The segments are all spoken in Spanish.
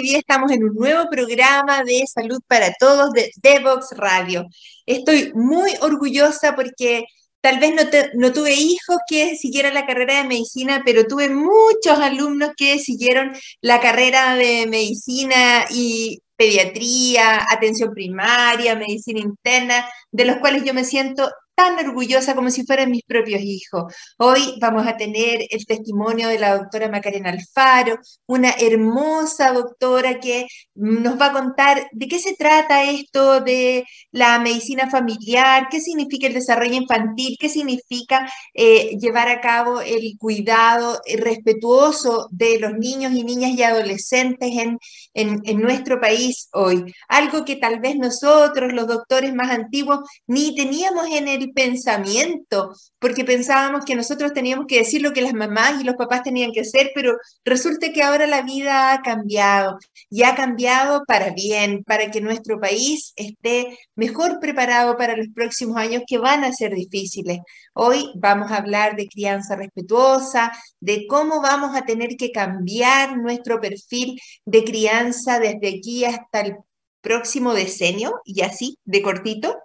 Hoy día estamos en un nuevo programa de salud para todos de Devox Radio. Estoy muy orgullosa porque tal vez no, no, tuve hijos que siguieran la carrera de medicina, pero tuve muchos alumnos que siguieron la carrera de medicina y pediatría, atención primaria, medicina interna, de los cuales yo me siento tan orgullosa como si fueran mis propios hijos. Hoy vamos a tener el testimonio de la doctora Macarena Alfaro, una hermosa doctora que nos va a contar de qué se trata esto de la medicina familiar, qué significa el desarrollo infantil, qué significa eh, llevar a cabo el cuidado respetuoso de los niños y niñas y adolescentes en, en nuestro país hoy. Algo que tal vez nosotros, los doctores más antiguos, ni teníamos en el pensamiento, porque pensábamos que nosotros teníamos que decir lo que las mamás y los papás tenían que hacer, pero resulta que ahora la vida ha cambiado y ha cambiado para bien, para que nuestro país esté mejor preparado para los próximos años que van a ser difíciles. Hoy vamos a hablar de crianza respetuosa, de cómo vamos a tener que cambiar nuestro perfil de crianza desde aquí hasta el próximo decenio y así de cortito.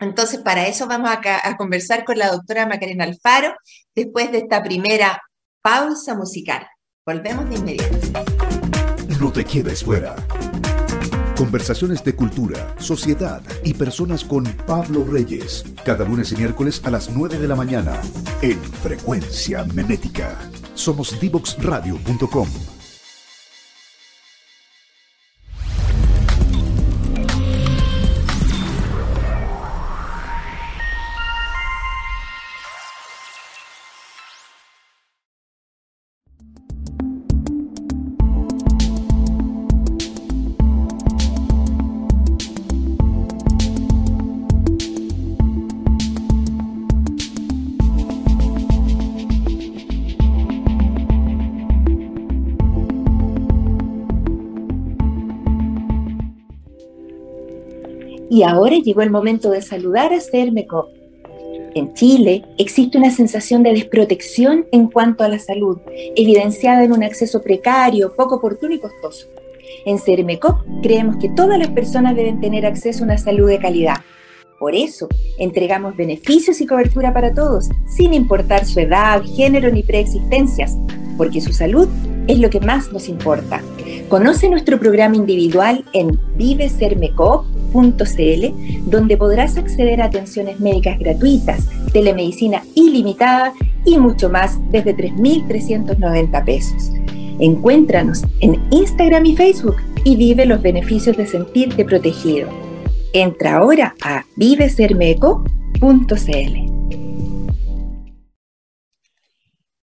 Entonces, para eso vamos a, conversar con la doctora Macarena Alfaro después de esta primera pausa musical. Volvemos de inmediato. No te quedes fuera. Conversaciones de cultura, sociedad y personas con Pablo Reyes. Cada lunes y miércoles a las 9 de la mañana en Frecuencia Memética. Somos divoxradio.com. Y ahora llegó el momento de saludar a CERMECOP. En Chile existe una sensación de desprotección en cuanto a la salud, evidenciada en un acceso precario, poco oportuno y costoso. En CERMECOP creemos que todas las personas deben tener acceso a una salud de calidad. Por eso, entregamos beneficios y cobertura para todos, sin importar su edad, género ni preexistencias, porque su salud es lo que más nos importa. Conoce nuestro programa individual en vivesermecop.cl, donde podrás acceder a atenciones médicas gratuitas, telemedicina ilimitada y mucho más desde 3.390 pesos. Encuéntranos en Instagram y Facebook y vive los beneficios de sentirte protegido. Entra ahora a vivesermecop.cl.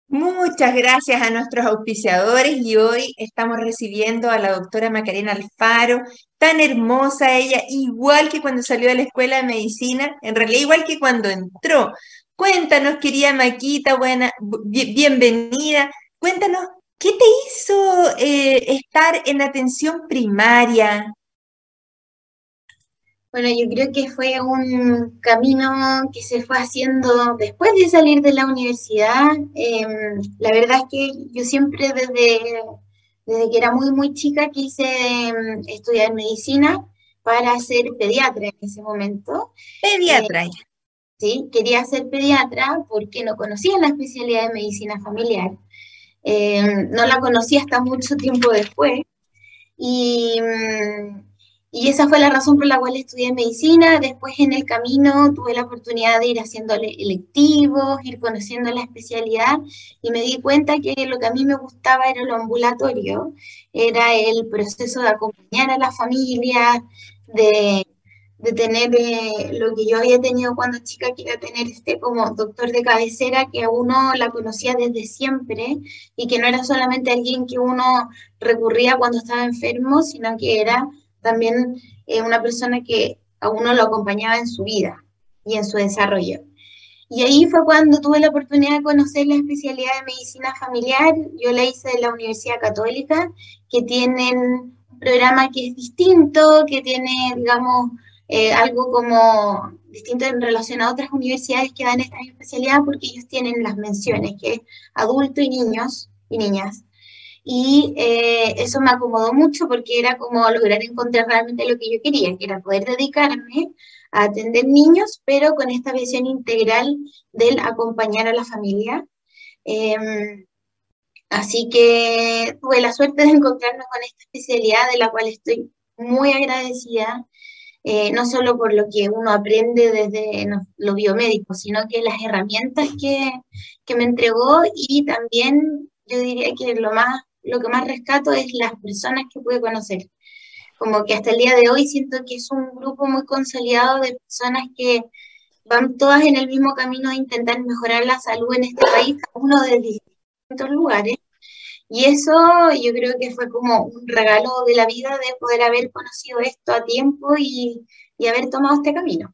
Muchas gracias a nuestros auspiciadores y hoy estamos recibiendo a la doctora Macarena Alfaro, tan hermosa ella, igual que cuando salió de la escuela de medicina, en realidad igual que cuando entró. Cuéntanos, querida Maquita, buena, bienvenida. Cuéntanos, ¿qué te hizo eh, estar en atención primaria? Bueno, yo creo que fue un camino que se fue haciendo después de salir de la universidad. Em, la verdad es que yo siempre desde, desde que era muy, muy chica quise em, estudiar medicina para ser pediatra en ese momento. Pediatra. Eh, sí, quería ser pediatra porque no conocía la especialidad de medicina familiar. Em, no la conocí hasta mucho tiempo después. Y y esa fue la razón por la cual estudié medicina. Después en el camino tuve la oportunidad de ir haciendo electivos, ir conociendo la especialidad y me di cuenta que lo que a mí me gustaba era lo ambulatorio, era el proceso de acompañar a la familia, de, de tener eh, lo que yo había tenido cuando chica, que era tener este como doctor de cabecera que uno la conocía desde siempre y que no era solamente alguien que uno recurría cuando estaba enfermo, sino que era también eh, una persona que a uno lo acompañaba en su vida y en su desarrollo. Y ahí fue cuando tuve la oportunidad de conocer la especialidad de medicina familiar. Yo la hice en la Universidad Católica, que tienen un programa que es distinto, que tiene, digamos, eh, algo como distinto en relación a otras universidades que dan esta especialidad, porque ellos tienen las menciones, que es adulto y niños y niñas. Y eh, eso me acomodó mucho porque era como lograr encontrar realmente lo que yo quería, que era poder dedicarme a atender niños, pero con esta visión integral del acompañar a la familia. Em, así que tuve la suerte de encontrarme con esta especialidad de la cual estoy muy agradecida, eh, no solo por lo que uno aprende desde lo biomédico, sino que las herramientas que, que me entregó y también yo diría que lo, más, lo que más rescato es las personas que pude conocer. Como que hasta el día de hoy siento que es un grupo muy consolidado de personas que van todas en el mismo camino de intentar mejorar la salud en este país, uno de distintos lugares. Y eso yo creo que fue como un regalo de la vida de poder haber conocido esto a tiempo y, y haber tomado este camino.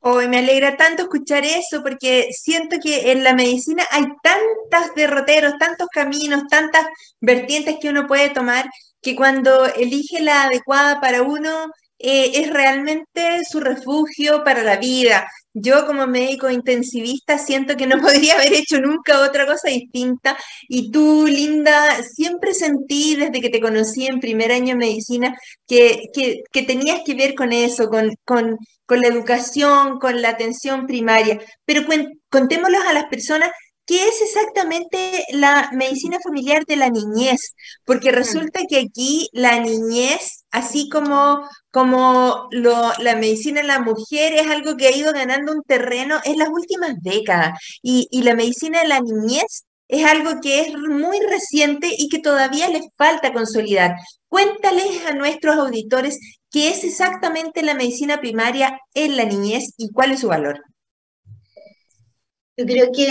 Hoy me alegra tanto escuchar eso porque siento que en la medicina hay tantos derroteros, tantos caminos, tantas vertientes que uno puede tomar que cuando elige la adecuada para uno eh, es realmente su refugio para la vida. Yo como médico intensivista siento que no podría haber hecho nunca otra cosa distinta y tú, Linda, siempre sentí desde que te conocí en primer año de medicina que, que, tenías que ver con eso, con, con, con, la educación, con la atención primaria. Pero contémoslo a las personas ¿Qué es exactamente la medicina familiar de la niñez? Porque resulta que aquí la niñez, así como, como la medicina en la mujer, es algo que ha ido ganando un terreno en las últimas décadas. Y, y la medicina de la niñez es algo que es muy reciente y que todavía les falta consolidar. Cuéntales a nuestros auditores qué es exactamente la medicina primaria en la niñez y cuál es su valor. Yo creo que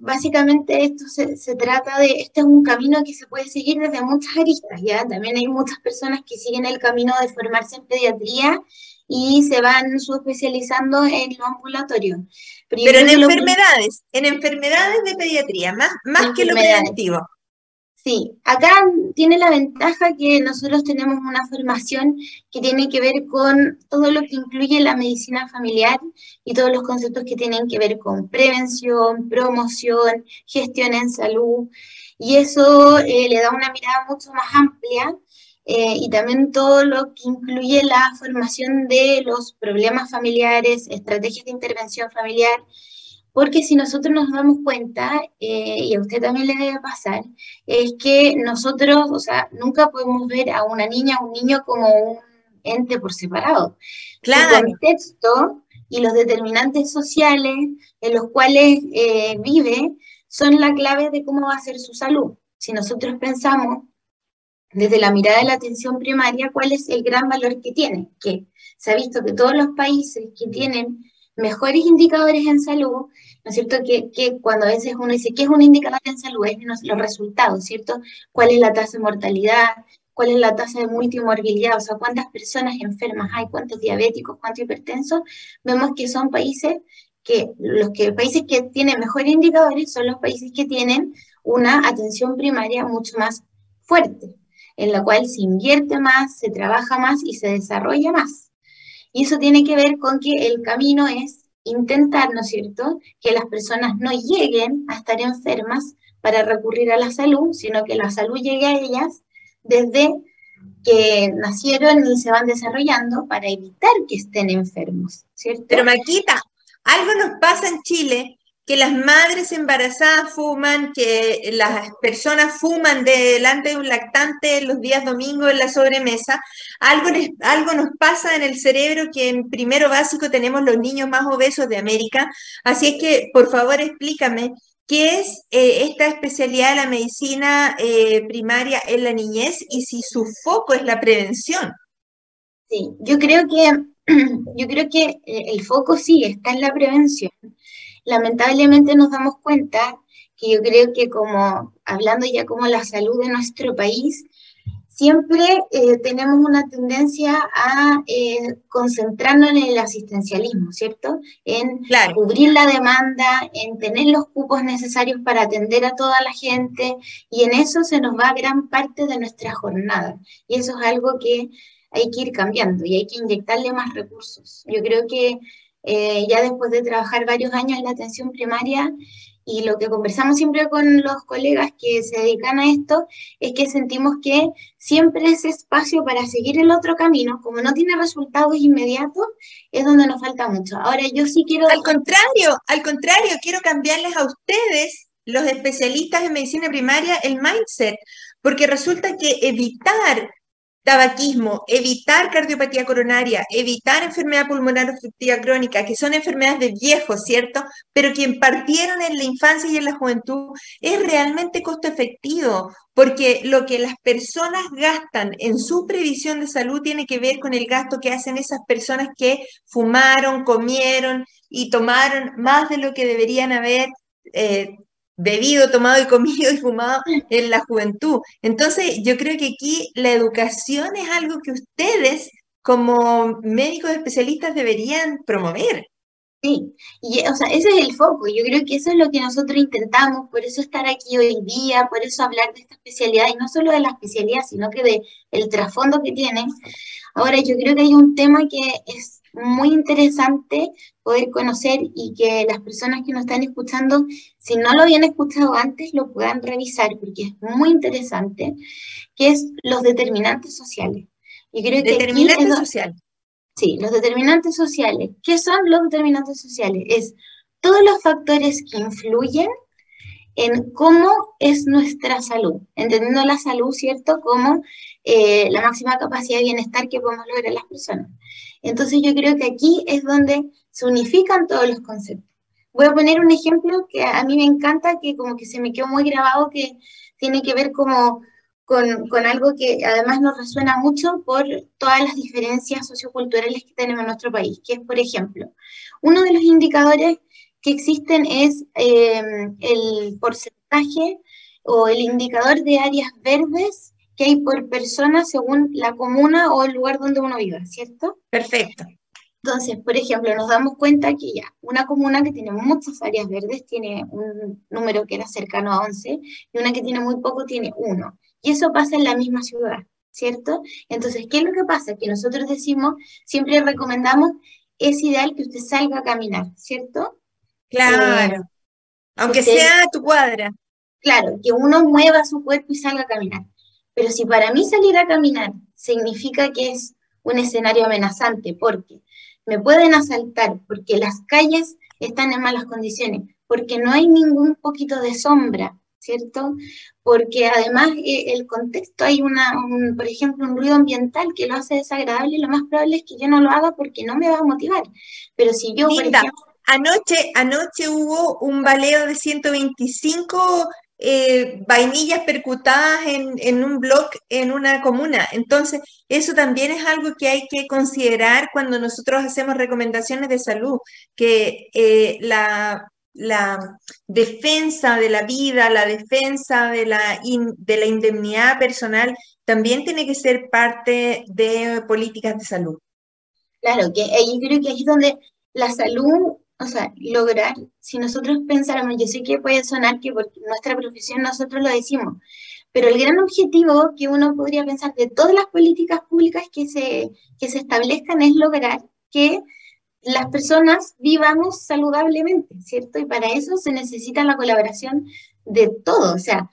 básicamente esto se, trata de, este es un camino que se puede seguir desde muchas aristas, ¿ya? También hay muchas personas que siguen el camino de formarse en pediatría y se van subespecializando en lo ambulatorio. Pero, en enfermedades, en enfermedades de pediatría, más, más que lo preventivo. Sí, acá tiene la ventaja que nosotros tenemos una formación que tiene que ver con todo lo que incluye la medicina familiar y todos los conceptos que tienen que ver con prevención, promoción, gestión en salud. Y eso eh, le da una mirada mucho más amplia eh, y también todo lo que incluye la formación de los problemas familiares, estrategias de intervención familiar porque si nosotros nos damos cuenta, eh, y a usted también le debe pasar, es que nosotros, o sea, nunca podemos ver a una niña o un niño como un ente por separado. Claro. El contexto y los determinantes sociales en los cuales eh, vive son la clave de cómo va a ser su salud. Si nosotros pensamos desde la mirada de la atención primaria, cuál es el gran valor que tiene, que se ha visto que todos los países que tienen mejores indicadores en salud, ¿no es cierto? Que, que, cuando a veces uno dice, ¿qué es un indicador en salud? Es los resultados, ¿cierto? ¿Cuál es la tasa de mortalidad? ¿Cuál es la tasa de multimorbilidad? O sea, ¿cuántas personas enfermas hay? ¿Cuántos diabéticos? ¿Cuántos hipertensos? Vemos que son países que, los que, países que tienen mejores indicadores son los países que tienen una atención primaria mucho más fuerte, en la cual se invierte más, se trabaja más y se desarrolla más. Y eso tiene que ver con que el camino es intentar, ¿no es cierto?, que las personas no lleguen a estar enfermas para recurrir a la salud, sino que la salud llegue a ellas desde que nacieron y se van desarrollando para evitar que estén enfermos, ¿cierto? Pero Maquita, algo nos pasa en Chile que las madres embarazadas fuman, que las personas fuman delante de un lactante los días domingos en la sobremesa, algo, algo nos pasa en el cerebro que en primero básico tenemos los niños más obesos de América. Así es que, por favor, explícame, ¿qué es eh, esta especialidad de la medicina eh, primaria en la niñez y si su foco es la prevención? Sí, yo creo que, yo creo que eh, el foco sí está en la prevención lamentablemente nos damos cuenta que yo creo que como, hablando ya como la salud de nuestro país, siempre eh, tenemos una tendencia a eh, concentrarnos en el asistencialismo, ¿cierto? En cubrir la demanda, en tener los cupos necesarios para atender a toda la gente, y en eso se nos va gran parte de nuestra jornada. Y eso es algo que hay que ir cambiando y hay que inyectarle más recursos. Yo creo que eh, ya después de trabajar varios años en la atención primaria y lo que conversamos siempre con los colegas que se dedican a esto es que sentimos que siempre ese espacio para seguir el otro camino, como no tiene resultados inmediatos, es donde nos falta mucho. Ahora yo sí quiero... Al contrario, al contrario, quiero cambiarles a ustedes, los especialistas en medicina primaria, el mindset, porque resulta que evitar tabaquismo, evitar cardiopatía coronaria, evitar enfermedad pulmonar obstructiva crónica, que son enfermedades de viejos, ¿cierto? Pero que impartieron en la infancia y en la juventud, es realmente costo efectivo, porque lo que las personas gastan en su previsión de salud tiene que ver con el gasto que hacen esas personas que fumaron, comieron y tomaron más de lo que deberían haber eh, bebido, tomado y comido y fumado en la juventud. Entonces, yo creo que aquí la educación es algo que ustedes como médicos especialistas deberían promover. Sí, y o sea, ese es el foco. Yo creo que eso es lo que nosotros intentamos, por eso estar aquí hoy día, por eso hablar de esta especialidad, y no solo de la especialidad, sino que de el trasfondo que tienen. Ahora, yo creo que hay un tema que es muy interesante poder conocer y que las personas que nos están escuchando, si no lo habían escuchado antes, lo puedan revisar porque es muy interesante, que es los determinantes sociales. Y creo que determinantes sociales. Sí, los determinantes sociales. ¿Qué son los determinantes sociales? Es todos los factores que influyen en cómo es nuestra salud, entendiendo la salud, ¿cierto? Como eh, la máxima capacidad de bienestar que podemos lograr las personas. Entonces yo creo que aquí es donde se unifican todos los conceptos. Voy a poner un ejemplo que a mí me encanta, que como que se me quedó muy grabado, que tiene que ver como con, con, algo que además nos resuena mucho por todas las diferencias socioculturales que tenemos en nuestro país, que es, por ejemplo, uno de los indicadores que existen es eh, el porcentaje o el indicador de áreas verdes que hay por persona según la comuna o el lugar donde uno viva, ¿cierto? Perfecto. Entonces, por ejemplo, nos damos cuenta que ya una comuna que tiene muchas áreas verdes tiene un número que era cercano a 11 y una que tiene muy poco tiene 1. Y eso pasa en la misma ciudad, ¿cierto? Entonces, ¿qué es lo que pasa? Que nosotros decimos, siempre recomendamos, es ideal que usted salga a caminar, ¿cierto? Claro. Eh, Aunque sea a tu cuadra. Claro, que uno mueva su cuerpo y salga a caminar. Pero si para mí salir a caminar significa que es un escenario amenazante, porque me pueden asaltar, porque las calles están en malas condiciones, porque no hay ningún poquito de sombra, ¿cierto? Porque además eh, el contexto hay una, por ejemplo, un ruido ambiental que lo hace desagradable, lo más probable es que yo no lo haga porque no me va a motivar. Pero si yo, anoche, anoche hubo un baleo de 125 eh, vainillas percutadas en, un blog en una comuna. Entonces, eso también es algo que hay que considerar cuando nosotros hacemos recomendaciones de salud, que eh, la, defensa de la vida, la defensa de la, de la indemnidad personal, también tiene que ser parte de políticas de salud. Claro, que yo creo que ahí es donde la salud o sea, lograr, si nosotros pensáramos, yo sé que puede sonar que por nuestra profesión nosotros lo decimos, pero el gran objetivo que uno podría pensar de todas las políticas públicas que se, que se establezcan es lograr que las personas vivamos saludablemente, ¿cierto? Y para eso se necesita la colaboración de todo, o sea,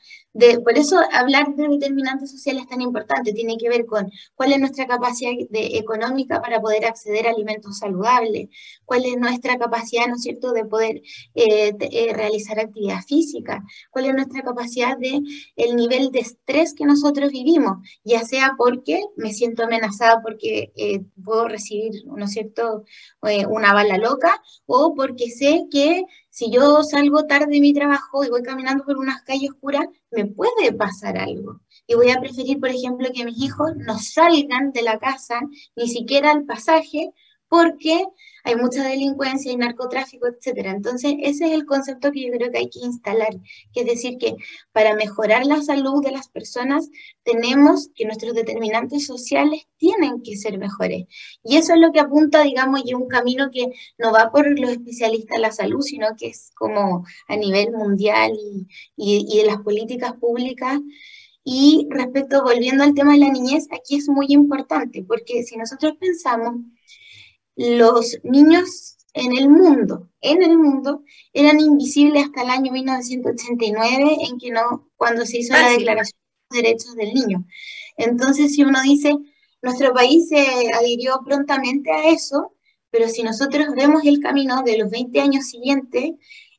por eso hablar de determinantes sociales es tan importante, tiene que ver con cuál es nuestra capacidad de, económica para poder acceder a alimentos saludables, cuál es nuestra capacidad, ¿no es cierto?, de poder eh, eh, realizar actividad física, cuál es nuestra capacidad de el nivel de estrés que nosotros vivimos, ya sea porque me siento amenazada porque eh, puedo recibir, ¿no es cierto?, una bala loca, o porque sé que si yo salgo tarde de mi trabajo y voy caminando por unas calles oscuras, me puede pasar algo. Y voy a preferir, por ejemplo, que mis hijos no salgan de la casa, ni siquiera al pasaje, porque hay mucha delincuencia y narcotráfico, etcétera. Entonces, ese es el concepto que yo creo que hay que instalar, que es decir, que para mejorar la salud de las personas tenemos que nuestros determinantes sociales tienen que ser mejores. Y eso es lo que apunta, digamos, y un camino que no va por los especialistas de la salud, sino que es como a nivel mundial y, y de las políticas públicas. Y respecto, volviendo al tema de la niñez, aquí es muy importante, porque si nosotros pensamos los niños en el mundo, en el mundo, eran invisibles hasta el año 1989, en que no, cuando se hizo la Declaración de los Derechos del Niño. Entonces, si uno dice, nuestro país se adhirió prontamente a eso, pero si nosotros vemos el camino de los 20 años siguientes,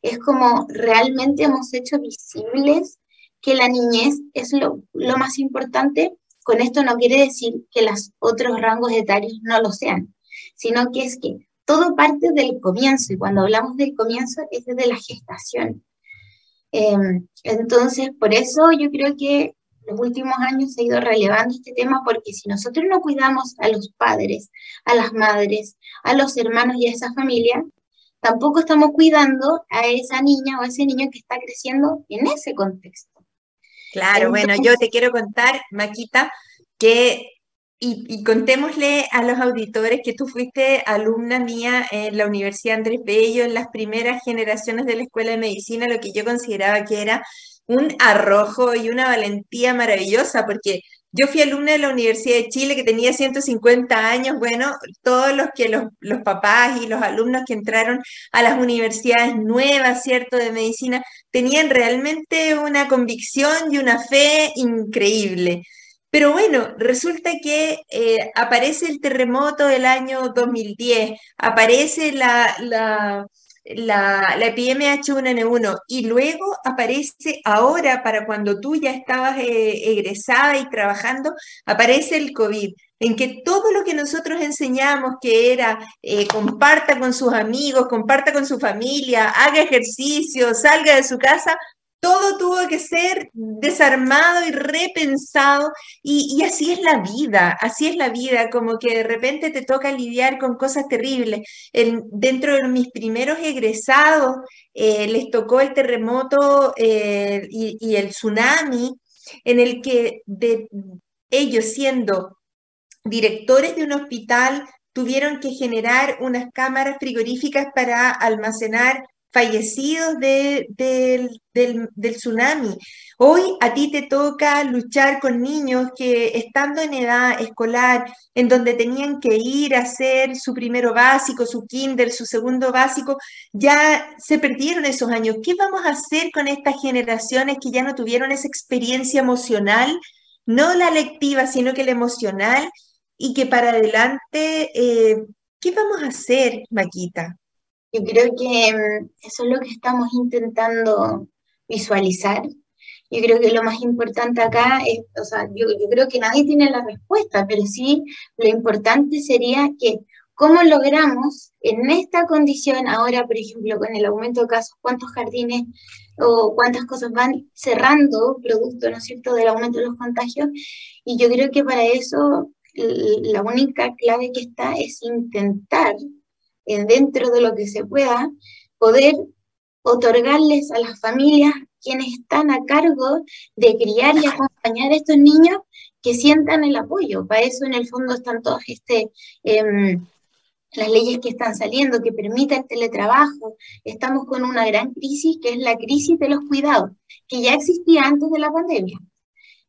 es como realmente hemos hecho visibles que la niñez es lo, lo más importante. Con esto no quiere decir que los otros rangos etarios no lo sean, sino que es que todo parte del comienzo, y cuando hablamos del comienzo es desde la gestación. Em, entonces, por eso yo creo que los últimos años se ha ido relevando este tema, porque si nosotros no cuidamos a los padres, a las madres, a los hermanos y a esa familia, tampoco estamos cuidando a esa niña o a ese niño que está creciendo en ese contexto. Claro, bueno, yo te quiero contar, Maquita, que, y, contémosle a los auditores que tú fuiste alumna mía en la Universidad Andrés Bello, en las primeras generaciones de la Escuela de Medicina, lo que yo consideraba que era un arrojo y una valentía maravillosa, porque yo fui alumna de la Universidad de Chile que tenía 150 años. Bueno, todos los que los, papás y los alumnos que entraron a las universidades nuevas, ¿cierto?, de medicina, tenían realmente una convicción y una fe increíble. Pero bueno, resulta que eh, aparece el terremoto del año 2010, aparece la, la la, epidemia H1N1 y luego aparece ahora, para cuando tú ya estabas eh, egresada y trabajando, aparece el COVID, en que todo lo que nosotros enseñamos, que era eh, comparta con sus amigos, comparta con su familia, haga ejercicio, salga de su casa, todo tuvo que ser desarmado y repensado y, así es la vida, así es la vida, como que de repente te toca lidiar con cosas terribles. dentro de mis primeros egresados eh, les tocó el terremoto eh, y, el tsunami en el que ellos siendo directores de un hospital tuvieron que generar unas cámaras frigoríficas para almacenar fallecidos del, tsunami. Hoy a ti te toca luchar con niños que estando en edad escolar, en donde tenían que ir a hacer su primero básico, su kinder, su segundo básico, ya se perdieron esos años. ¿Qué vamos a hacer con estas generaciones que ya no tuvieron esa experiencia emocional? No la lectiva, sino que la emocional, y que para adelante, eh, ¿qué vamos a hacer, Maquita? Yo creo que mm, eso es lo que estamos intentando visualizar. Yo creo que lo más importante acá es, o sea, yo, creo que nadie tiene la respuesta, pero sí lo importante sería que cómo logramos en esta condición, ahora por ejemplo con el aumento de casos, cuántos jardines o cuántas cosas van cerrando producto, ¿no es cierto?, del aumento de los contagios. Y yo creo que para eso la única clave que está es intentar dentro de lo que se pueda, poder otorgarles a las familias quienes están a cargo de criar y acompañar a estos niños que sientan el apoyo. Para eso en el fondo están todas este, em, las leyes que están saliendo, que permiten el teletrabajo. Estamos con una gran crisis, que es la crisis de los cuidados, que ya existía antes de la pandemia.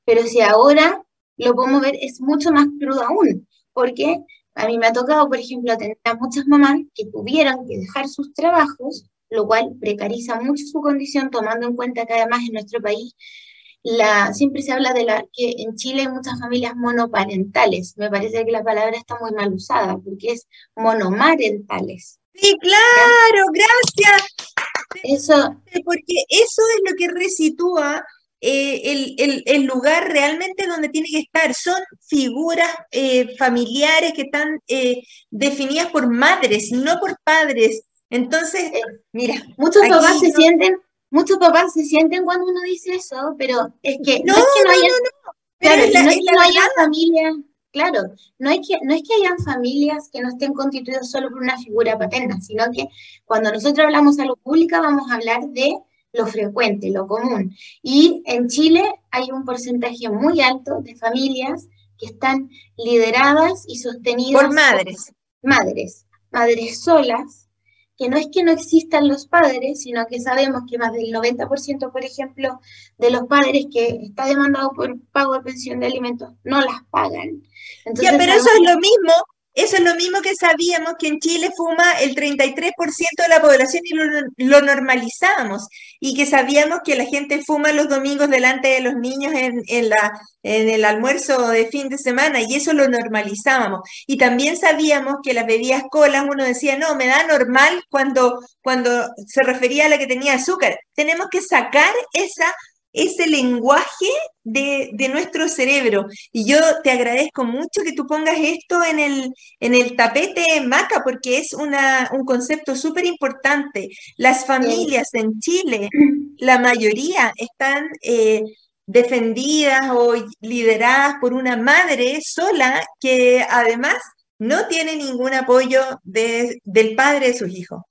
Pero si ahora lo podemos ver, es mucho más crudo aún, porque a mí me ha tocado, por ejemplo, atender a muchas mamás que tuvieron que dejar sus trabajos, lo cual precariza mucho su condición, tomando en cuenta que además en nuestro país la, siempre se habla de la, que en Chile hay muchas familias monoparentales. Me parece que la palabra está muy mal usada, porque es monomarentales. Sí, claro, gracias. Eso, porque eso es lo que resitúa eh, el, lugar realmente donde tiene que estar. Son figuras eh, familiares que están eh, definidas por madres, no por padres. Entonces, mira, muchos papás se sienten, muchos papás se sienten cuando uno dice eso, pero es que no, es que no, haya, claro, no es que no haya claro, no es que no es que hayan familias que no estén constituidas solo por una figura paterna, sino que cuando nosotros hablamos a lo pública vamos a hablar de lo frecuente, lo común. Y en Chile hay un porcentaje muy alto de familias que están lideradas y sostenidas por madres. madres, madres solas, que no es que no existan los padres, sino que sabemos que más del 90%, por ejemplo, de los padres que está demandado por pago de pensión de alimentos no las pagan. ya, pero eso es lo mismo Eso es lo mismo que sabíamos que en Chile fuma el 33% de la población y lo, normalizábamos. Y que sabíamos que la gente fuma los domingos delante de los niños en, en el almuerzo de fin de semana y eso lo normalizábamos. Y también sabíamos que las bebidas colas, uno decía, no, me da normal cuando, cuando se refería a la que tenía azúcar. Tenemos que sacar esa ese lenguaje de, nuestro cerebro. Y yo te agradezco mucho que tú pongas esto en el, en el tapete Maca, porque es una, un concepto súper importante. Las familias en Chile, la mayoría están eh, defendidas o lideradas por una madre sola que además no tiene ningún apoyo del padre de sus hijos.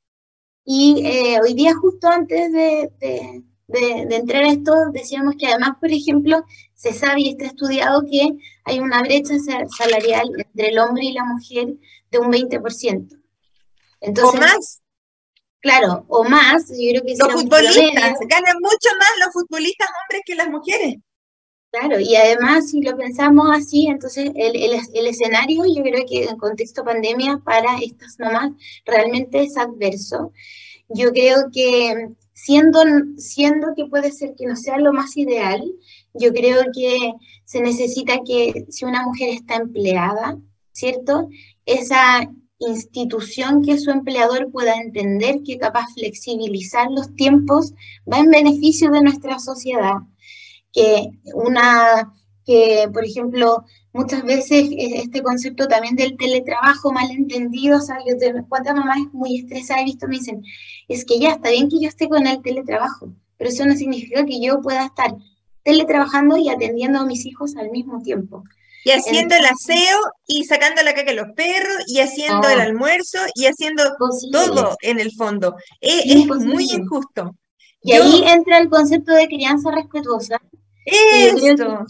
Y eh, hoy día, justo antes de de, entrar a esto, decíamos que además, por ejemplo, se sabe y está estudiado que hay una brecha salarial entre el hombre y la mujer de un 20%. Entonces, ¿O más? Claro, o más, yo creo que... Los futbolistas, ganan mucho más los futbolistas hombres que las mujeres. Claro, y además si lo pensamos así, entonces el, el, escenario yo creo que en contexto pandemia para estas mamás realmente es adverso. Yo creo que siendo, siendo que puede ser que no sea lo más ideal, yo creo que se necesita que si una mujer está empleada, ¿cierto? Esa institución que su empleador pueda entender que capaz flexibilizar los tiempos va en beneficio de nuestra sociedad. Que una, que por ejemplo, muchas veces este concepto también del teletrabajo mal entendido, o sea, yo de cuántas mamás muy estresadas he visto me dicen, es que ya está bien que yo esté con el teletrabajo, pero eso no significa que yo pueda estar teletrabajando y atendiendo a mis hijos al mismo tiempo. Y haciendo el aseo y sacando la caca a los perros y haciendo el ah. almuerzo y haciendo todo en el fondo. Es, es muy injusto. Y ahí entra el concepto de crianza respetuosa. Eso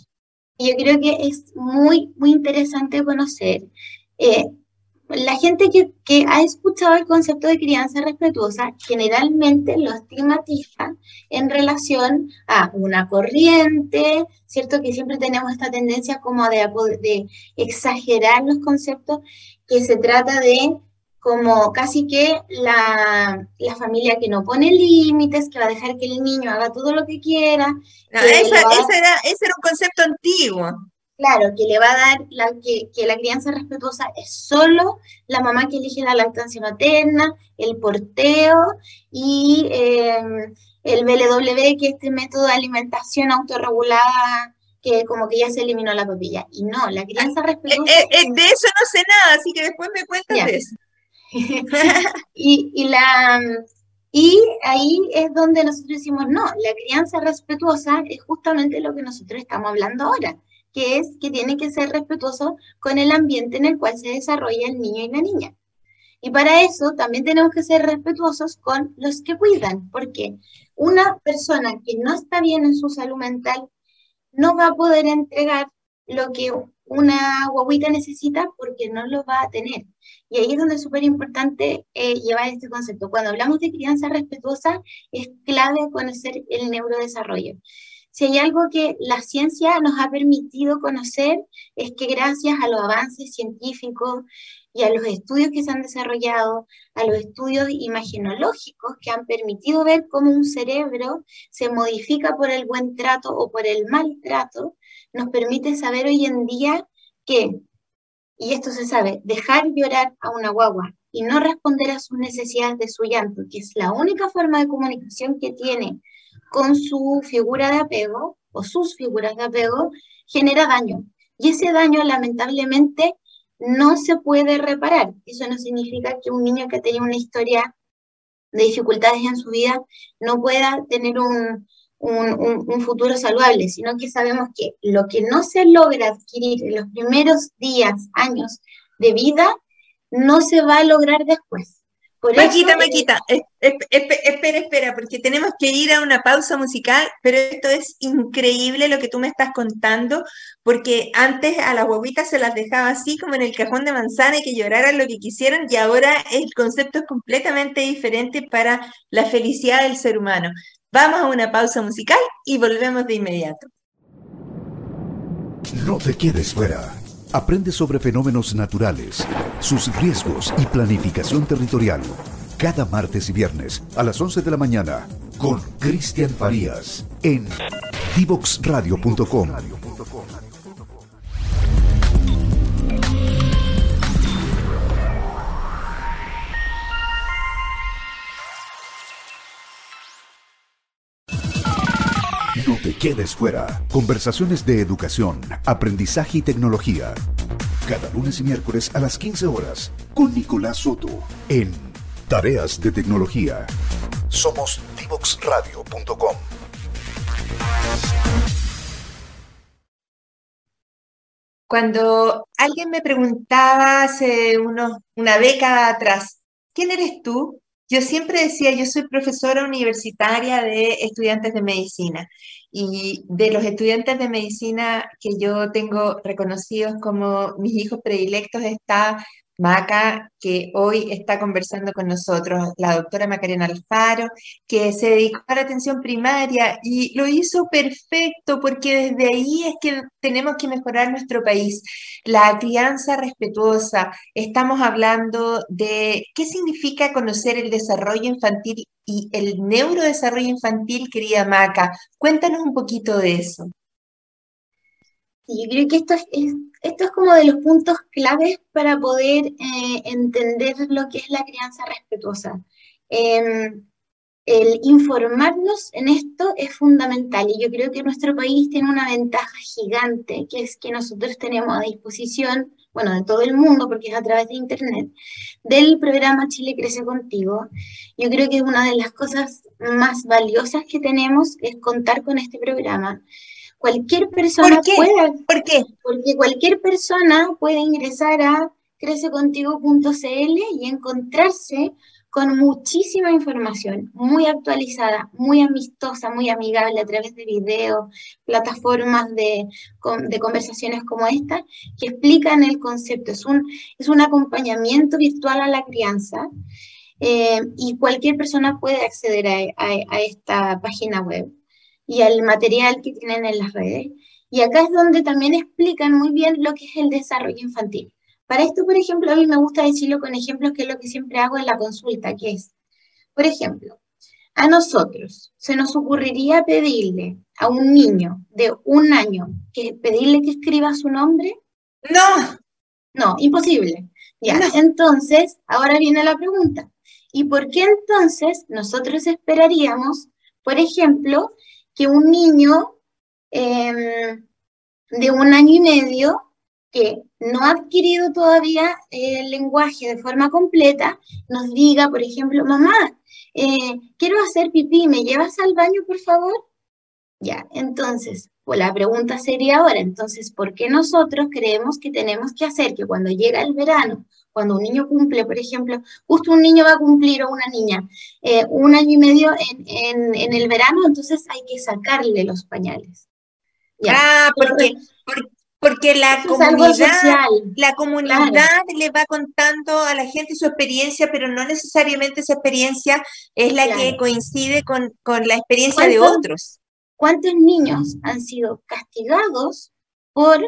yo creo que es muy, muy interesante conocer. Eh, la gente que, que, ha escuchado el concepto de crianza respetuosa generalmente lo estigmatiza en relación a una corriente, ¿cierto? Que siempre tenemos esta tendencia como de exagerar los conceptos, que se trata de como casi que la, familia que no pone límites, que va a dejar que el niño haga todo lo que quiera. ese, era, un concepto antiguo. Claro, que le va a dar la, que, la crianza respetuosa es solo la mamá que elige la lactancia materna, el porteo y em, el BLW, que es este método de alimentación autorregulada que como que ya se eliminó la papilla. Y no, la crianza ah, respetuosa... Eh, eh, de eso no sé nada, así que después me cuentas de eso. y, la, y ahí es donde nosotros decimos, no, la crianza respetuosa es justamente lo que nosotros estamos hablando ahora, que es que tiene que ser respetuoso con el ambiente en el cual se desarrolla el niño y la niña. Y para eso también tenemos que ser respetuosos con los que cuidan, porque una persona que no está bien en su salud mental no va a poder entregar lo que una guaguita necesita porque no lo va a tener. Y ahí es donde es súper importante eh, llevar este concepto. Cuando hablamos de crianza respetuosa, es clave conocer el neurodesarrollo. Si hay algo que la ciencia nos ha permitido conocer, es que gracias a los avances científicos y a los estudios que se han desarrollado, a los estudios imagenológicos que han permitido ver cómo un cerebro se modifica por el buen trato o por el mal trato, nos permite saber hoy en día que, y esto se sabe, dejar llorar a una guagua y no responder a sus necesidades de su llanto, que es la única forma de comunicación que tiene con su figura de apego o sus figuras de apego, genera daño. Y ese daño lamentablemente no se puede reparar. Eso no significa que un niño que tenía una historia de dificultades en su vida no pueda tener un, un, futuro saludable, sino que sabemos que lo que no se logra adquirir en los primeros días, años de vida, no se va a lograr después. Maquita, Maquita, espera, espera, porque tenemos que ir a una pausa musical, pero esto es increíble lo que tú me estás contando, porque antes a las huevitas se las dejaba así como en el cajón de manzana y que lloraran lo que quisieran, y ahora el concepto es completamente diferente para la felicidad del ser humano. Vamos a una pausa musical y volvemos de inmediato. No te quedes fuera. Aprende sobre fenómenos naturales, sus riesgos y planificación territorial. Cada martes y viernes a las 11 de la mañana con Cristian Farías en divoxradio.com. quedes fuera. Conversaciones de educación, aprendizaje y tecnología. Cada lunes y miércoles a las 15 horas con Nicolás Soto en Tareas de Tecnología. Somos divoxradio.com. Cuando alguien me preguntaba hace una década atrás, ¿quién eres tú? Yo siempre decía, yo soy profesora universitaria de estudiantes de medicina y de los estudiantes de medicina que yo tengo reconocidos como mis hijos predilectos está Maca, que hoy está conversando con nosotros, la doctora Macarena Alfaro, que se dedicó a la atención primaria y lo hizo perfecto porque desde ahí es que tenemos que mejorar nuestro país. La crianza respetuosa, estamos hablando de qué significa conocer el desarrollo infantil y el neurodesarrollo infantil, querida Maca. Cuéntanos un poquito de eso. Sí, yo creo que esto es, esto es como de los puntos claves para poder eh, entender lo que es la crianza respetuosa. Em, el informarnos en esto es fundamental y yo creo que nuestro país tiene una ventaja gigante, que es que nosotros tenemos a disposición, bueno, de todo el mundo, porque es a través de Internet, del programa Chile Crece Contigo. Yo creo que una de las cosas más valiosas que tenemos es contar con este programa Cualquier persona ¿Por qué? puede. ¿Por qué? Porque cualquier persona puede ingresar a crececontigo.cl y encontrarse con muchísima información, muy actualizada, muy amistosa, muy amigable a través de videos, plataformas de, de conversaciones como esta, que explican el concepto. Es un, es un acompañamiento virtual a la crianza eh, y cualquier persona puede acceder a esta página web y al material que tienen en las redes. Y acá es donde también explican muy bien lo que es el desarrollo infantil. Para esto, por ejemplo, a mí me gusta decirlo con ejemplos, que es lo que siempre hago en la consulta, que es, por ejemplo, a nosotros se nos ocurriría pedirle a un niño de un año que pedirle que escriba su nombre. No. No, imposible. Ya, entonces, ahora viene la pregunta. ¿Y por qué entonces nosotros esperaríamos, por ejemplo, que un niño em, de un año y medio que no ha adquirido todavía el lenguaje de forma completa, nos diga, por ejemplo, mamá, eh, quiero hacer pipí, ¿me llevas al baño, por favor? Ya, entonces, la pregunta sería ahora, entonces, ¿por qué nosotros creemos que tenemos que hacer que cuando llega el verano cuando un niño cumple, por ejemplo, justo un niño va a cumplir o una niña eh, un año y medio en, el verano, entonces hay que sacarle los pañales. Ah, porque, porque, la comunidad, la comunidad le va contando a la gente su experiencia, pero no necesariamente esa experiencia es la que coincide con, la experiencia de otros. ¿Cuántos niños han sido castigados por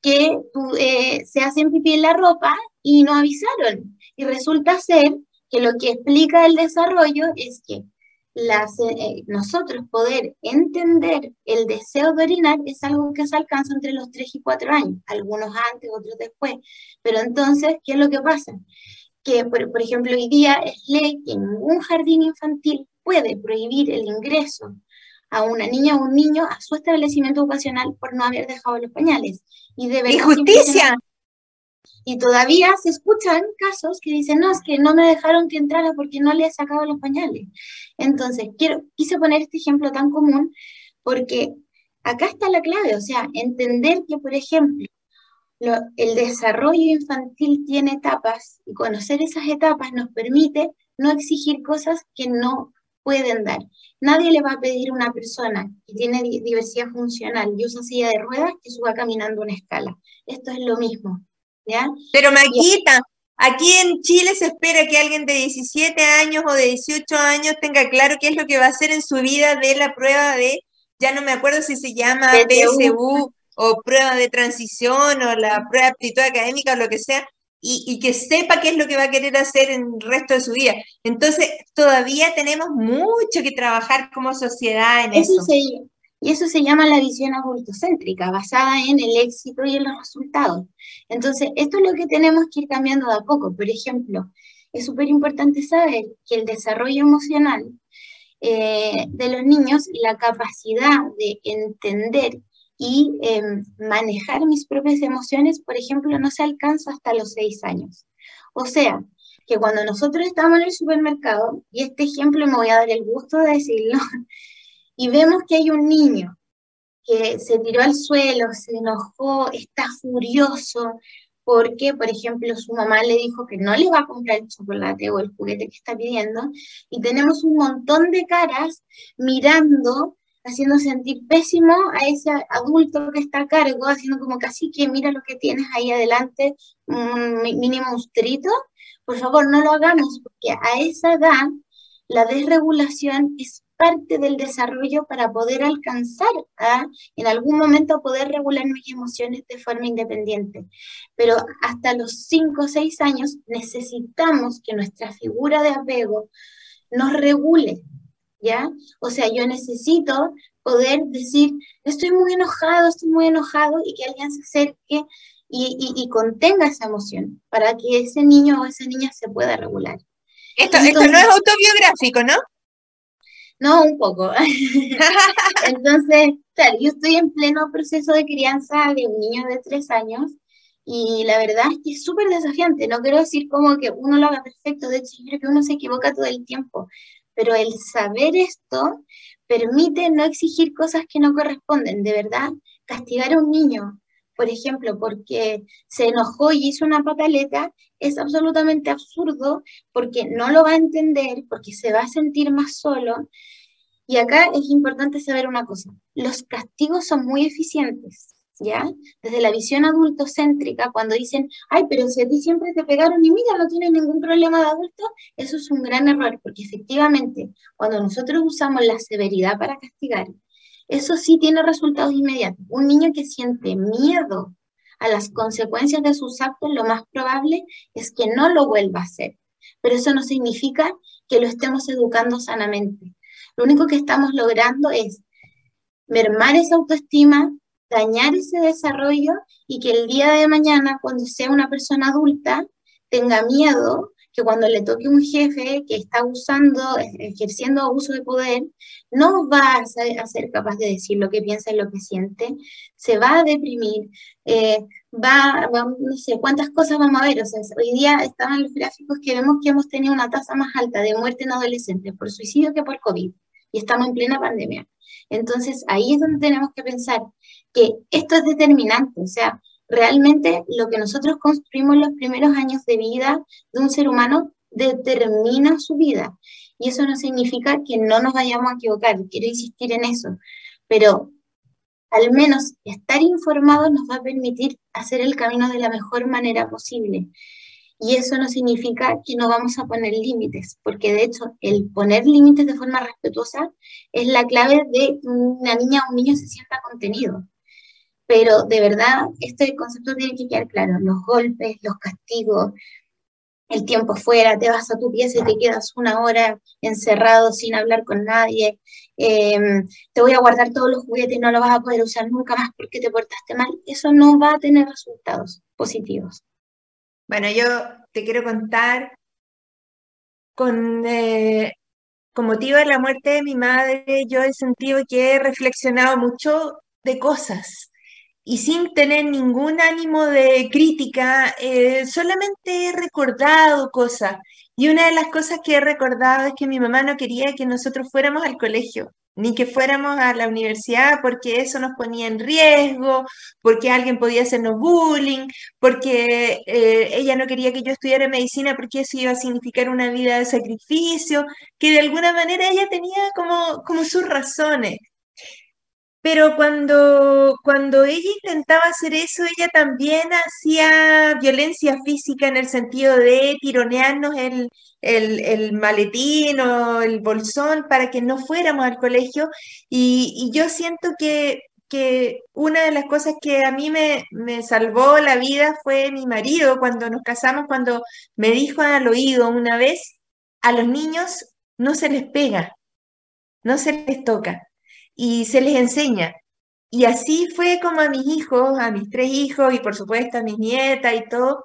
que eh, se hacen pipí en la ropa y no avisaron. Y resulta ser que lo que explica el desarrollo es que las, eh, nosotros poder entender el deseo de orinar es algo que se alcanza entre los 3 y 4 años, algunos antes, otros después. Pero entonces, ¿qué es lo que pasa? Que, por, por ejemplo, hoy día es ley que ningún jardín infantil puede prohibir el ingreso a una niña o un niño a su establecimiento ocupacional por no haber dejado los pañales. Y ¡Injusticia! Y todavía se escuchan casos que dicen, no, es que no me dejaron que entrara porque no le he sacado los pañales. Entonces, quiero, quise poner este ejemplo tan común porque acá está la clave, o sea, entender que, por ejemplo, el desarrollo infantil tiene etapas y conocer esas etapas nos permite no exigir cosas que no pueden dar. Nadie le va a pedir a una persona que tiene diversidad funcional y usa silla de ruedas que suba caminando una escala. Esto es lo mismo. Pero Maquita, aquí en Chile se espera que alguien de 17 años o de 18 años tenga claro qué es lo que va a hacer en su vida de la prueba de, ya no me acuerdo si se llama PSU o prueba de transición o la prueba de aptitud académica o lo que sea, y, que sepa qué es lo que va a querer hacer en el resto de su vida. Entonces, todavía tenemos mucho que trabajar como sociedad en eso. y eso se llama la visión adultocéntrica, basada en el éxito y en los resultados. Entonces, esto es lo que tenemos que ir cambiando de a poco. Por ejemplo, es súper importante saber que el desarrollo emocional eh, de los niños, la capacidad de entender y em, manejar mis propias emociones, por ejemplo, no se alcanza hasta los seis años. O sea, que cuando nosotros estamos en el supermercado, y este ejemplo me voy a dar el gusto de decirlo, y vemos que hay un niño que se tiró al suelo, se enojó, está furioso, porque, por ejemplo, su mamá le dijo que no le va a comprar el chocolate o el juguete que está pidiendo, y tenemos un montón de caras mirando haciendo sentir pésimo a ese adulto que está a cargo, haciendo como casi que mira lo que tienes ahí adelante, un mínimo monstruito, por favor no lo hagamos, porque a esa edad la desregulación es parte del desarrollo para poder alcanzar a, en algún momento, poder regular mis emociones de forma independiente. Pero hasta los 5 o 6 años necesitamos que nuestra figura de apego nos regule, ¿ya? O sea, yo necesito poder decir, estoy muy enojado, estoy muy enojado, y que alguien se acerque y, y, contenga esa emoción para que ese niño o esa niña se pueda regular. Esto, esto no es autobiográfico, ¿no? No, un poco. Entonces, claro, yo estoy en pleno proceso de crianza de un niño de tres años y la verdad es que es súper desafiante. No quiero decir como que uno lo haga perfecto, de hecho, yo creo que uno se equivoca todo el tiempo, pero el saber esto permite no exigir cosas que no corresponden. De verdad, castigar a un niño, por ejemplo, porque se enojó y hizo una pataleta, es absolutamente absurdo porque no lo va a entender, porque se va a sentir más solo. Y acá es importante saber una cosa, los castigos son muy eficientes. ¿Ya? Desde la visión adultocéntrica, cuando dicen, ay, pero si a ti siempre te pegaron y mira, no tienes ningún problema de adulto, eso es un gran error, porque efectivamente, cuando nosotros usamos la severidad para castigar, eso sí tiene resultados inmediatos. Un niño que siente miedo a las consecuencias de sus actos, lo más probable es que no lo vuelva a hacer. Pero eso no significa que lo estemos educando sanamente. Lo único que estamos logrando es mermar esa autoestima, dañar ese desarrollo y que el día de mañana, cuando sea una persona adulta, tenga miedo que cuando le toque un jefe que está usando, ejerciendo abuso de poder, no va a ser, capaz de decir lo que piensa y lo que siente, se va a deprimir, eh, va, no sé cuántas cosas vamos a ver. O sea, hoy día estaban los gráficos que vemos que hemos tenido una tasa más alta de muerte en adolescentes por suicidio que por COVID, y estamos en plena pandemia. Entonces, ahí es donde tenemos que pensar que esto es determinante, o sea, realmente lo que nosotros construimos los primeros años de vida de un ser humano determina su vida. Y eso no significa que no nos vayamos a equivocar, quiero insistir en eso, pero al menos estar informados nos va a permitir hacer el camino de la mejor manera posible. Y eso no significa que no vamos a poner límites, porque de hecho el poner límites de forma respetuosa es la clave de una niña o un niño se sienta contenido. Pero de verdad, este concepto tiene que quedar claro. Los golpes, los castigos, el tiempo fuera, te vas a tu pieza y te quedas una hora encerrado sin hablar con nadie, em, te voy a guardar todos los juguetes no los vas a poder usar nunca más porque te portaste mal, eso no va a tener resultados positivos. Bueno, yo te quiero contar, con, eh, con motivo de la muerte de mi madre, yo he sentido que he reflexionado mucho de cosas y sin tener ningún ánimo de crítica, eh, solamente he recordado cosas. Y una de las cosas que he recordado es que mi mamá no quería que nosotros fuéramos al colegio ni que fuéramos a la universidad porque eso nos ponía en riesgo, porque alguien podía hacernos bullying, porque eh, ella no quería que yo estudiara medicina porque eso iba a significar una vida de sacrificio, que de alguna manera ella tenía como, como sus razones. Pero cuando, cuando ella intentaba hacer eso, ella también hacía violencia física en el sentido de tironearnos el, el, maletín o el bolsón para que no fuéramos al colegio. Y, yo siento que que una de las cosas que a mí me, me salvó la vida fue mi marido cuando nos casamos, cuando me dijo al oído una vez, a los niños no se les pega, no se les toca y se les enseña. Y así fue como a mis hijos, a mis tres hijos y por supuesto a mis nietas y todo,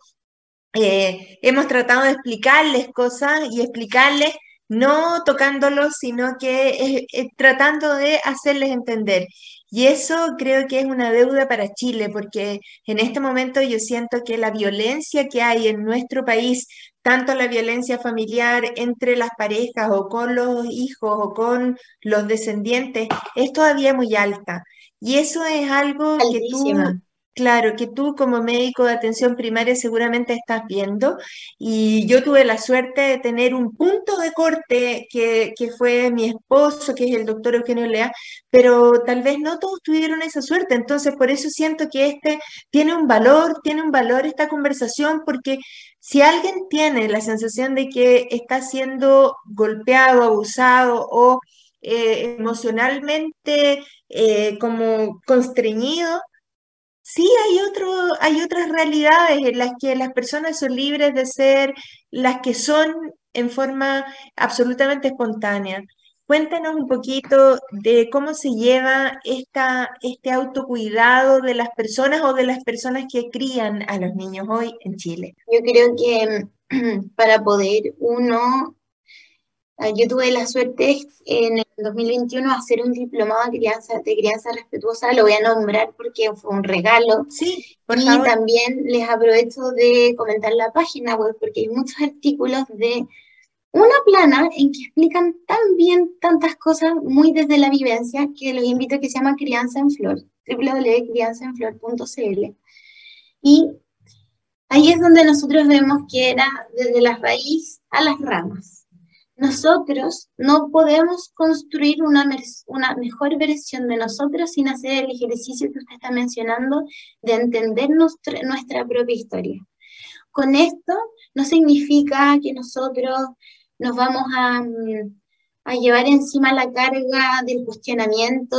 eh, hemos tratado de explicarles cosas y explicarles no tocándolos, sino que tratando de hacerles entender. Y eso creo que es una deuda para Chile, porque en este momento yo siento que la violencia que hay en nuestro país, tanto la violencia familiar entre las parejas o con los hijos o con los descendientes, es todavía muy alta. Y eso es algo que tú, claro, que tú como médico de atención primaria seguramente estás viendo. Y yo tuve la suerte de tener un punto de corte que, fue mi esposo, que es el doctor Eugenio Lea, pero tal vez no todos tuvieron esa suerte. Entonces, por eso siento que este tiene un valor, tiene un valor esta conversación, porque si alguien tiene la sensación de que está siendo golpeado, abusado o eh, emocionalmente eh, como constreñido, sí hay, otro, hay otras realidades en las que las personas son libres de ser las que son en forma absolutamente espontánea. Cuéntanos un poquito de cómo se lleva esta, este autocuidado de las personas o de las personas que crían a los niños hoy en Chile. Yo creo que para poder uno yo tuve la suerte en el 2021 de hacer un diplomado de crianza, de crianza respetuosa, lo voy a nombrar porque fue un regalo. Sí, y también les aprovecho de comentar la página web porque hay muchos artículos de una plana en que explican tan bien tantas cosas muy desde la vivencia que los invito a que se llama Crianza en Flor, www.crianzaenflor.cl. Y ahí es donde nosotros vemos que era desde la raíz a las ramas nosotros no podemos construir una, una, mejor versión de nosotros sin hacer el ejercicio que usted está mencionando de entender nuestra, nuestra propia historia. Con esto no significa que nosotros nos vamos a, mm, a llevar encima la carga del cuestionamiento,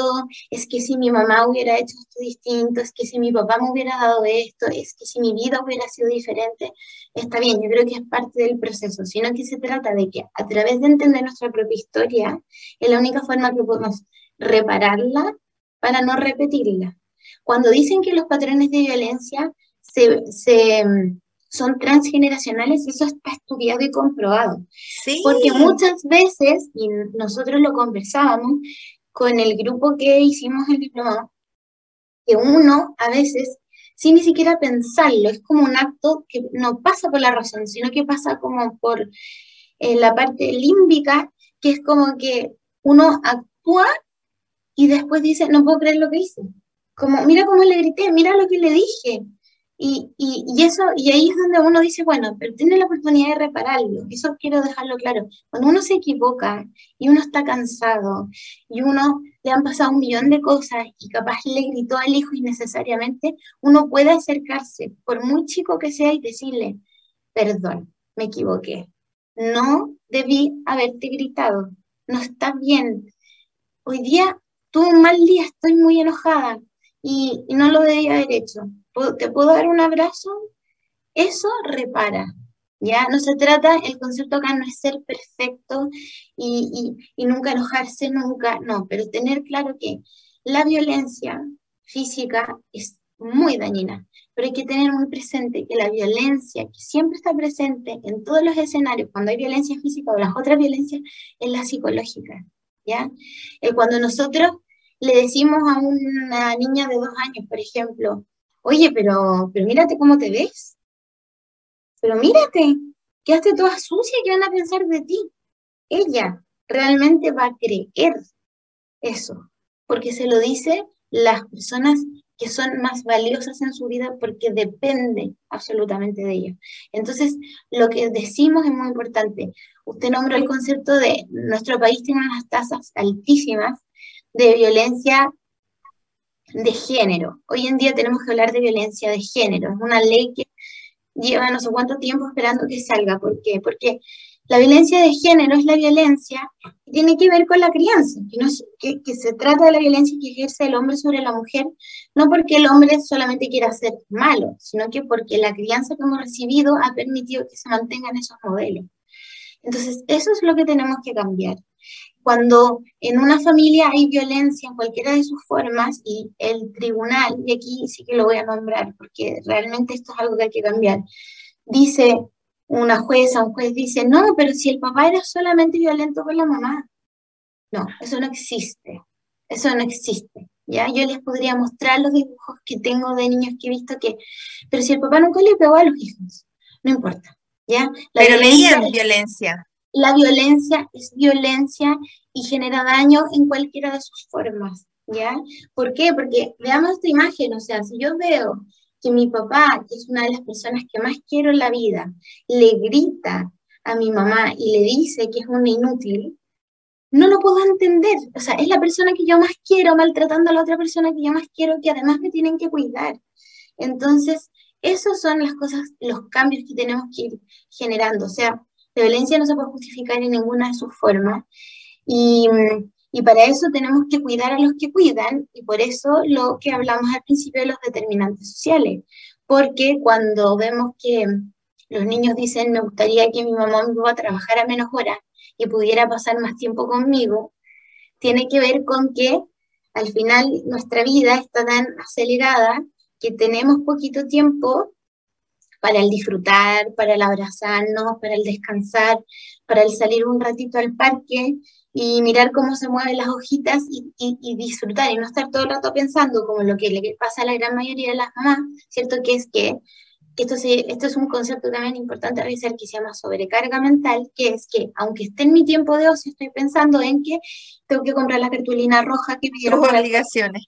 es que si mi mamá hubiera hecho esto distinto, es que si mi papá me hubiera dado esto, es que si mi vida hubiera sido diferente, está bien, yo creo que es parte del proceso, sino que se trata de que a través de entender nuestra propia historia, es la única forma que podemos repararla para no repetirla. Cuando dicen que los patrones de violencia se, se son transgeneracionales, eso está estudiado y comprobado. Sí. Porque muchas veces, y nosotros lo conversábamos con el grupo que hicimos el diplomado, que uno a veces, sin ni siquiera pensarlo, es como un acto que no pasa por la razón, sino que pasa como por eh, la parte límbica, que es como que uno actúa y después dice, no puedo creer lo que hice. Como, mira cómo le grité, mira lo que le dije, y, y, eso, y ahí es donde uno dice, bueno, pero tiene la oportunidad de repararlo. Eso quiero dejarlo claro. Cuando uno se equivoca y uno está cansado y uno le han pasado un millón de cosas y capaz le gritó al hijo innecesariamente, uno puede acercarse, por muy chico que sea, y decirle, perdón, me equivoqué. No debí haberte gritado. No está bien. Hoy día tuve un mal día, estoy muy enojada y, y no lo debía haber hecho ¿te puedo dar un abrazo? Eso repara. Ya no se trata, el concepto acá no es ser perfecto y, nunca enojarse, nunca, no, pero tener claro que la violencia física es muy dañina, pero hay que tener muy presente que la violencia que siempre está presente en todos los escenarios, cuando hay violencia física o las otras violencias, es la psicológica, ¿ya? Eh, cuando nosotros le decimos a una niña de dos años, por ejemplo, oye, pero, pero mírate cómo te ves. Pero mírate, quedaste toda sucia, ¿qué van a pensar de ti? Ella realmente va a creer eso, porque se lo dice las personas que son más valiosas en su vida porque depende absolutamente de ella. Entonces, lo que decimos es muy importante. Usted nombró el concepto de nuestro país tiene unas tasas altísimas de violencia de género. Hoy en día tenemos que hablar de violencia de género. Es una ley que lleva no sé cuánto tiempo esperando que salga. ¿Por qué? Porque La violencia de género es la violencia que tiene que ver con la crianza, que, que, se trata de la violencia que ejerce el hombre sobre la mujer, no porque el hombre solamente quiera ser malo, sino que porque la crianza que hemos recibido ha permitido que se mantengan esos modelos. Entonces, eso es lo que tenemos que cambiar. Cuando en una familia hay violencia en cualquiera de sus formas y el tribunal, y aquí sí que lo voy a nombrar porque realmente esto es algo que hay que cambiar, dice una jueza, un juez dice, no, pero si el papá era solamente violento con la mamá. No, eso no existe. Eso no existe. ¿ya? Yo les podría mostrar los dibujos que tengo de niños que he visto que, pero si el papá nunca le pegó a los hijos, no importa. ¿ya? pero leían violencia. La violencia es violencia y genera daño en cualquiera de sus formas. ¿ya? ¿Por qué? Porque veamos esta imagen, o sea, si yo veo que mi papá, que es una de las personas que más quiero en la vida, le grita a mi mamá y le dice que es una inútil, no lo puedo entender. O sea, es la persona que yo más quiero maltratando a la otra persona que yo más quiero, que además me tienen que cuidar. Entonces, esos son las cosas, los cambios que tenemos que ir generando. O sea, la violencia no se puede justificar en ninguna de sus formas. Y para eso tenemos que cuidar a los que cuidan y por eso lo que hablamos al principio de los determinantes sociales. Porque cuando vemos que los niños dicen, me gustaría que mi mamá me papá trabajara menos horas y pudiera pasar más tiempo conmigo, tiene que ver con que al final nuestra vida está tan acelerada que tenemos poquito tiempo para el disfrutar, para el abrazarnos, para el descansar, para el salir un ratito al parque y mirar cómo se mueven las hojitas y, disfrutar y no estar todo el rato pensando como lo que le pasa a la gran mayoría de las mamás, ¿cierto? Que es que, esto, esto es un concepto también importante a revisar que se llama sobrecarga mental, que es que aunque esté en mi tiempo de ocio, estoy pensando en que tengo que comprar la cartulina roja que me dieron. obligaciones.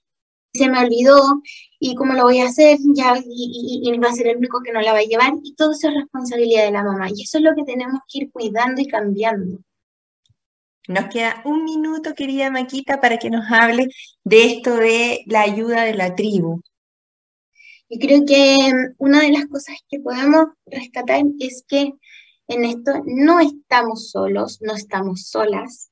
Se me olvidó y cómo lo voy a hacer, ya, y, y, va a ser el único que no la va a llevar, y todo eso es responsabilidad de la mamá. Y eso es lo que tenemos que ir cuidando y cambiando. Nos queda un minuto, querida Maquita, para que nos hable de esto de la ayuda de la tribu. Y creo que mm, una de las cosas que podemos rescatar es que en esto no estamos solos, no estamos solas,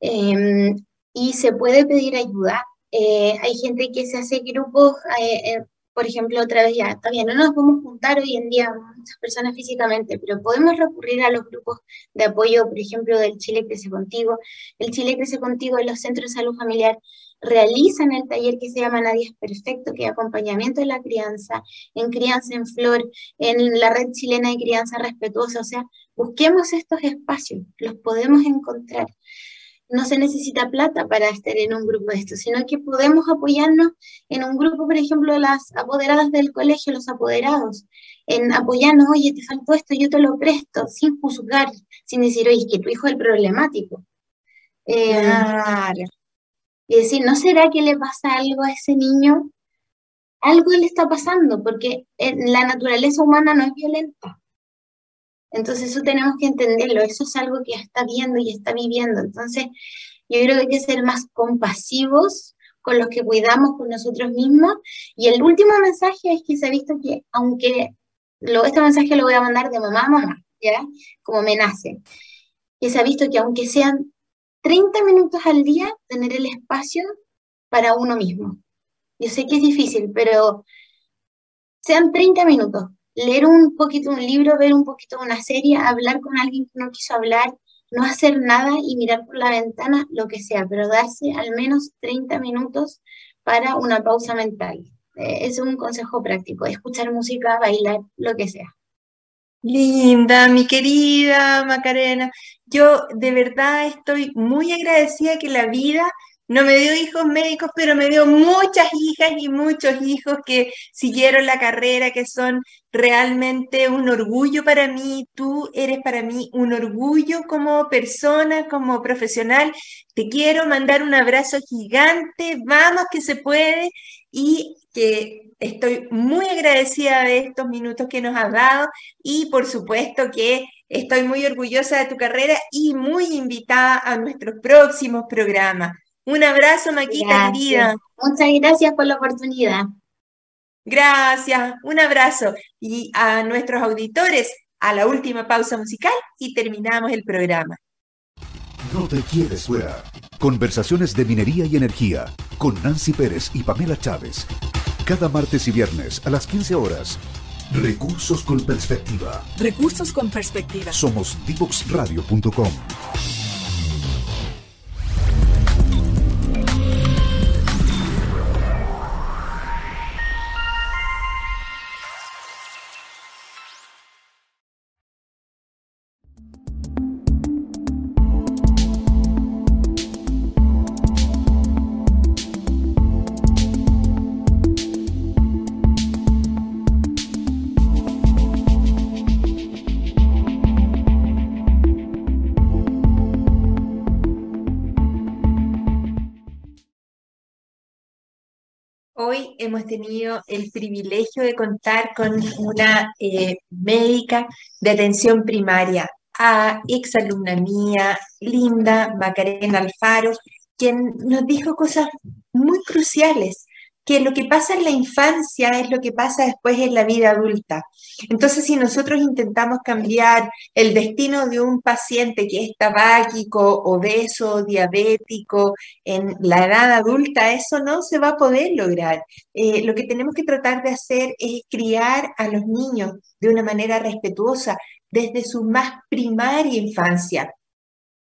em, y se puede pedir ayuda. Eh, hay gente que se hace grupos eh, eh, por ejemplo, otra vez ya, bien, no nos podemos juntar hoy en día muchas personas físicamente, pero podemos recurrir a los grupos de apoyo, por ejemplo, del Chile Crece Contigo. El Chile Crece Contigo los centros de salud familiar realizan el taller que se llama Nadie es Perfecto, que es acompañamiento de la crianza, en crianza en flor, en la red chilena de crianza respetuosa. O sea, busquemos estos espacios, los podemos encontrar no se necesita plata para estar en un grupo de esto, sino que podemos apoyarnos en un grupo, por ejemplo, de las apoderadas del colegio, los apoderados, en apoyarnos, oye, te faltó esto, yo te lo presto, sin juzgar, sin decir, oye, es que tu hijo es el problemático. Eh, y decir, ¿no será que le pasa algo a ese niño? Algo le está pasando, porque la naturaleza humana no es violenta. Entonces eso tenemos que entenderlo, eso es algo que está viendo y está viviendo. Entonces yo creo que hay que ser más compasivos con los que cuidamos con nosotros mismos. Y el último mensaje es que se ha visto que, aunque lo, este mensaje lo voy a mandar de mamá a mamá, ¿ya? Como me nace, que se ha visto que aunque sean 30 minutos al día, tener el espacio para uno mismo. Yo sé que es difícil, pero sean 30 minutos, leer un poquito un libro, ver un poquito una serie, hablar con alguien que no quiso hablar, no hacer nada y mirar por la ventana, lo que sea, pero darse al menos 30 minutos para una pausa mental. Eh, es un consejo práctico, escuchar música, bailar, lo que sea. Linda, mi querida Macarena, yo de verdad estoy muy agradecida que la vida no me dio hijos médicos, pero me dio muchas hijas y muchos hijos que siguieron la carrera, que son realmente un orgullo para mí. Tú eres para mí un orgullo como persona, como profesional. Te quiero mandar un abrazo gigante. Vamos que se puede y que estoy muy agradecida de estos minutos que nos has dado y por supuesto que estoy muy orgullosa de tu carrera y muy invitada a nuestros próximos programas. Un abrazo, Maquita, querida. Muchas gracias por la oportunidad. Gracias, un abrazo. Y a nuestros auditores, a la última pausa musical y terminamos el programa. No te quieres fuera. Conversaciones de minería y energía con Nancy Pérez y Pamela Chávez. Cada martes y viernes a las 15 horas. Recursos con perspectiva. Recursos con perspectiva. Somos divoxradio.com. hemos tenido el privilegio de contar con una eh, médica de atención primaria, a exalumna mía, Linda Macarena Alfaro, quien nos dijo cosas muy cruciales que lo que pasa en la infancia es lo que pasa después en la vida adulta. Entonces, si nosotros intentamos cambiar el destino de un paciente que es tabáquico, obeso, diabético en la edad adulta, eso no se va a poder lograr. Eh, lo que tenemos que tratar de hacer es criar a los niños de una manera respetuosa desde su más primaria infancia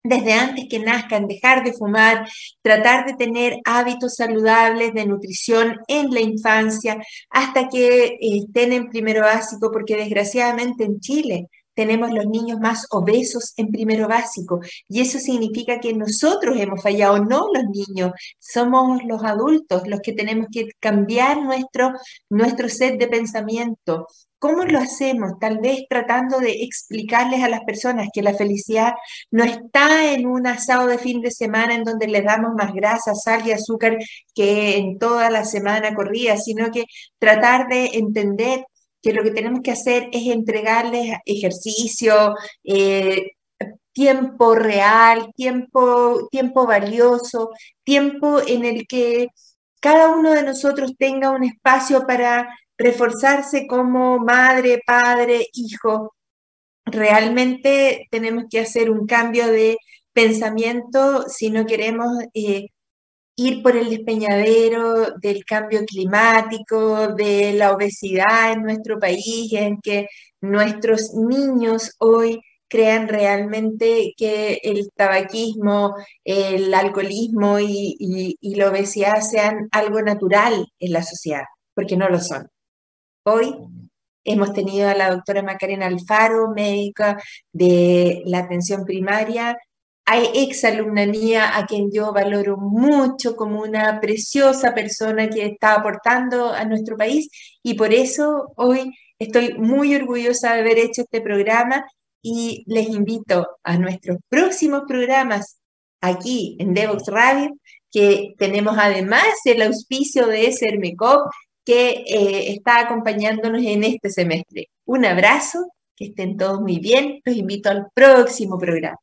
desde antes que nazcan, dejar de fumar, tratar de tener hábitos saludables de nutrición en la infancia hasta que eh, estén en primero básico, porque desgraciadamente en Chile tenemos los niños más obesos en primero básico y eso significa que nosotros hemos fallado, no los niños, somos los adultos los que tenemos que cambiar nuestro, nuestro set de pensamiento, ¿Cómo lo hacemos? Tal vez tratando de explicarles a las personas que la felicidad no está en un asado de fin de semana en donde les damos más grasa, sal y azúcar que en toda la semana corrida, sino que tratar de entender que lo que tenemos que hacer es entregarles ejercicio, eh, tiempo real, tiempo, tiempo valioso, tiempo en el que cada uno de nosotros tenga un espacio para reforzarse como madre, padre, hijo. Realmente tenemos que hacer un cambio de pensamiento si no queremos eh, ir por el despeñadero del cambio climático, de la obesidad en nuestro país, en que nuestros niños hoy crean realmente que el tabaquismo, el alcoholismo y, y la obesidad sean algo natural en la sociedad, porque no lo son. Hoy. Hemos tenido a la doctora Macarena Alfaro, médica de la atención primaria, hay exalumna mía a quien yo valoro mucho como una preciosa persona que está aportando a nuestro país y por eso hoy estoy muy orgullosa de haber hecho este programa y les invito a nuestros próximos programas aquí en Devox Radio, que tenemos además el auspicio de Sermecop que eh, está acompañándonos en este semestre. Un abrazo, que estén todos muy bien. Los invito al próximo programa.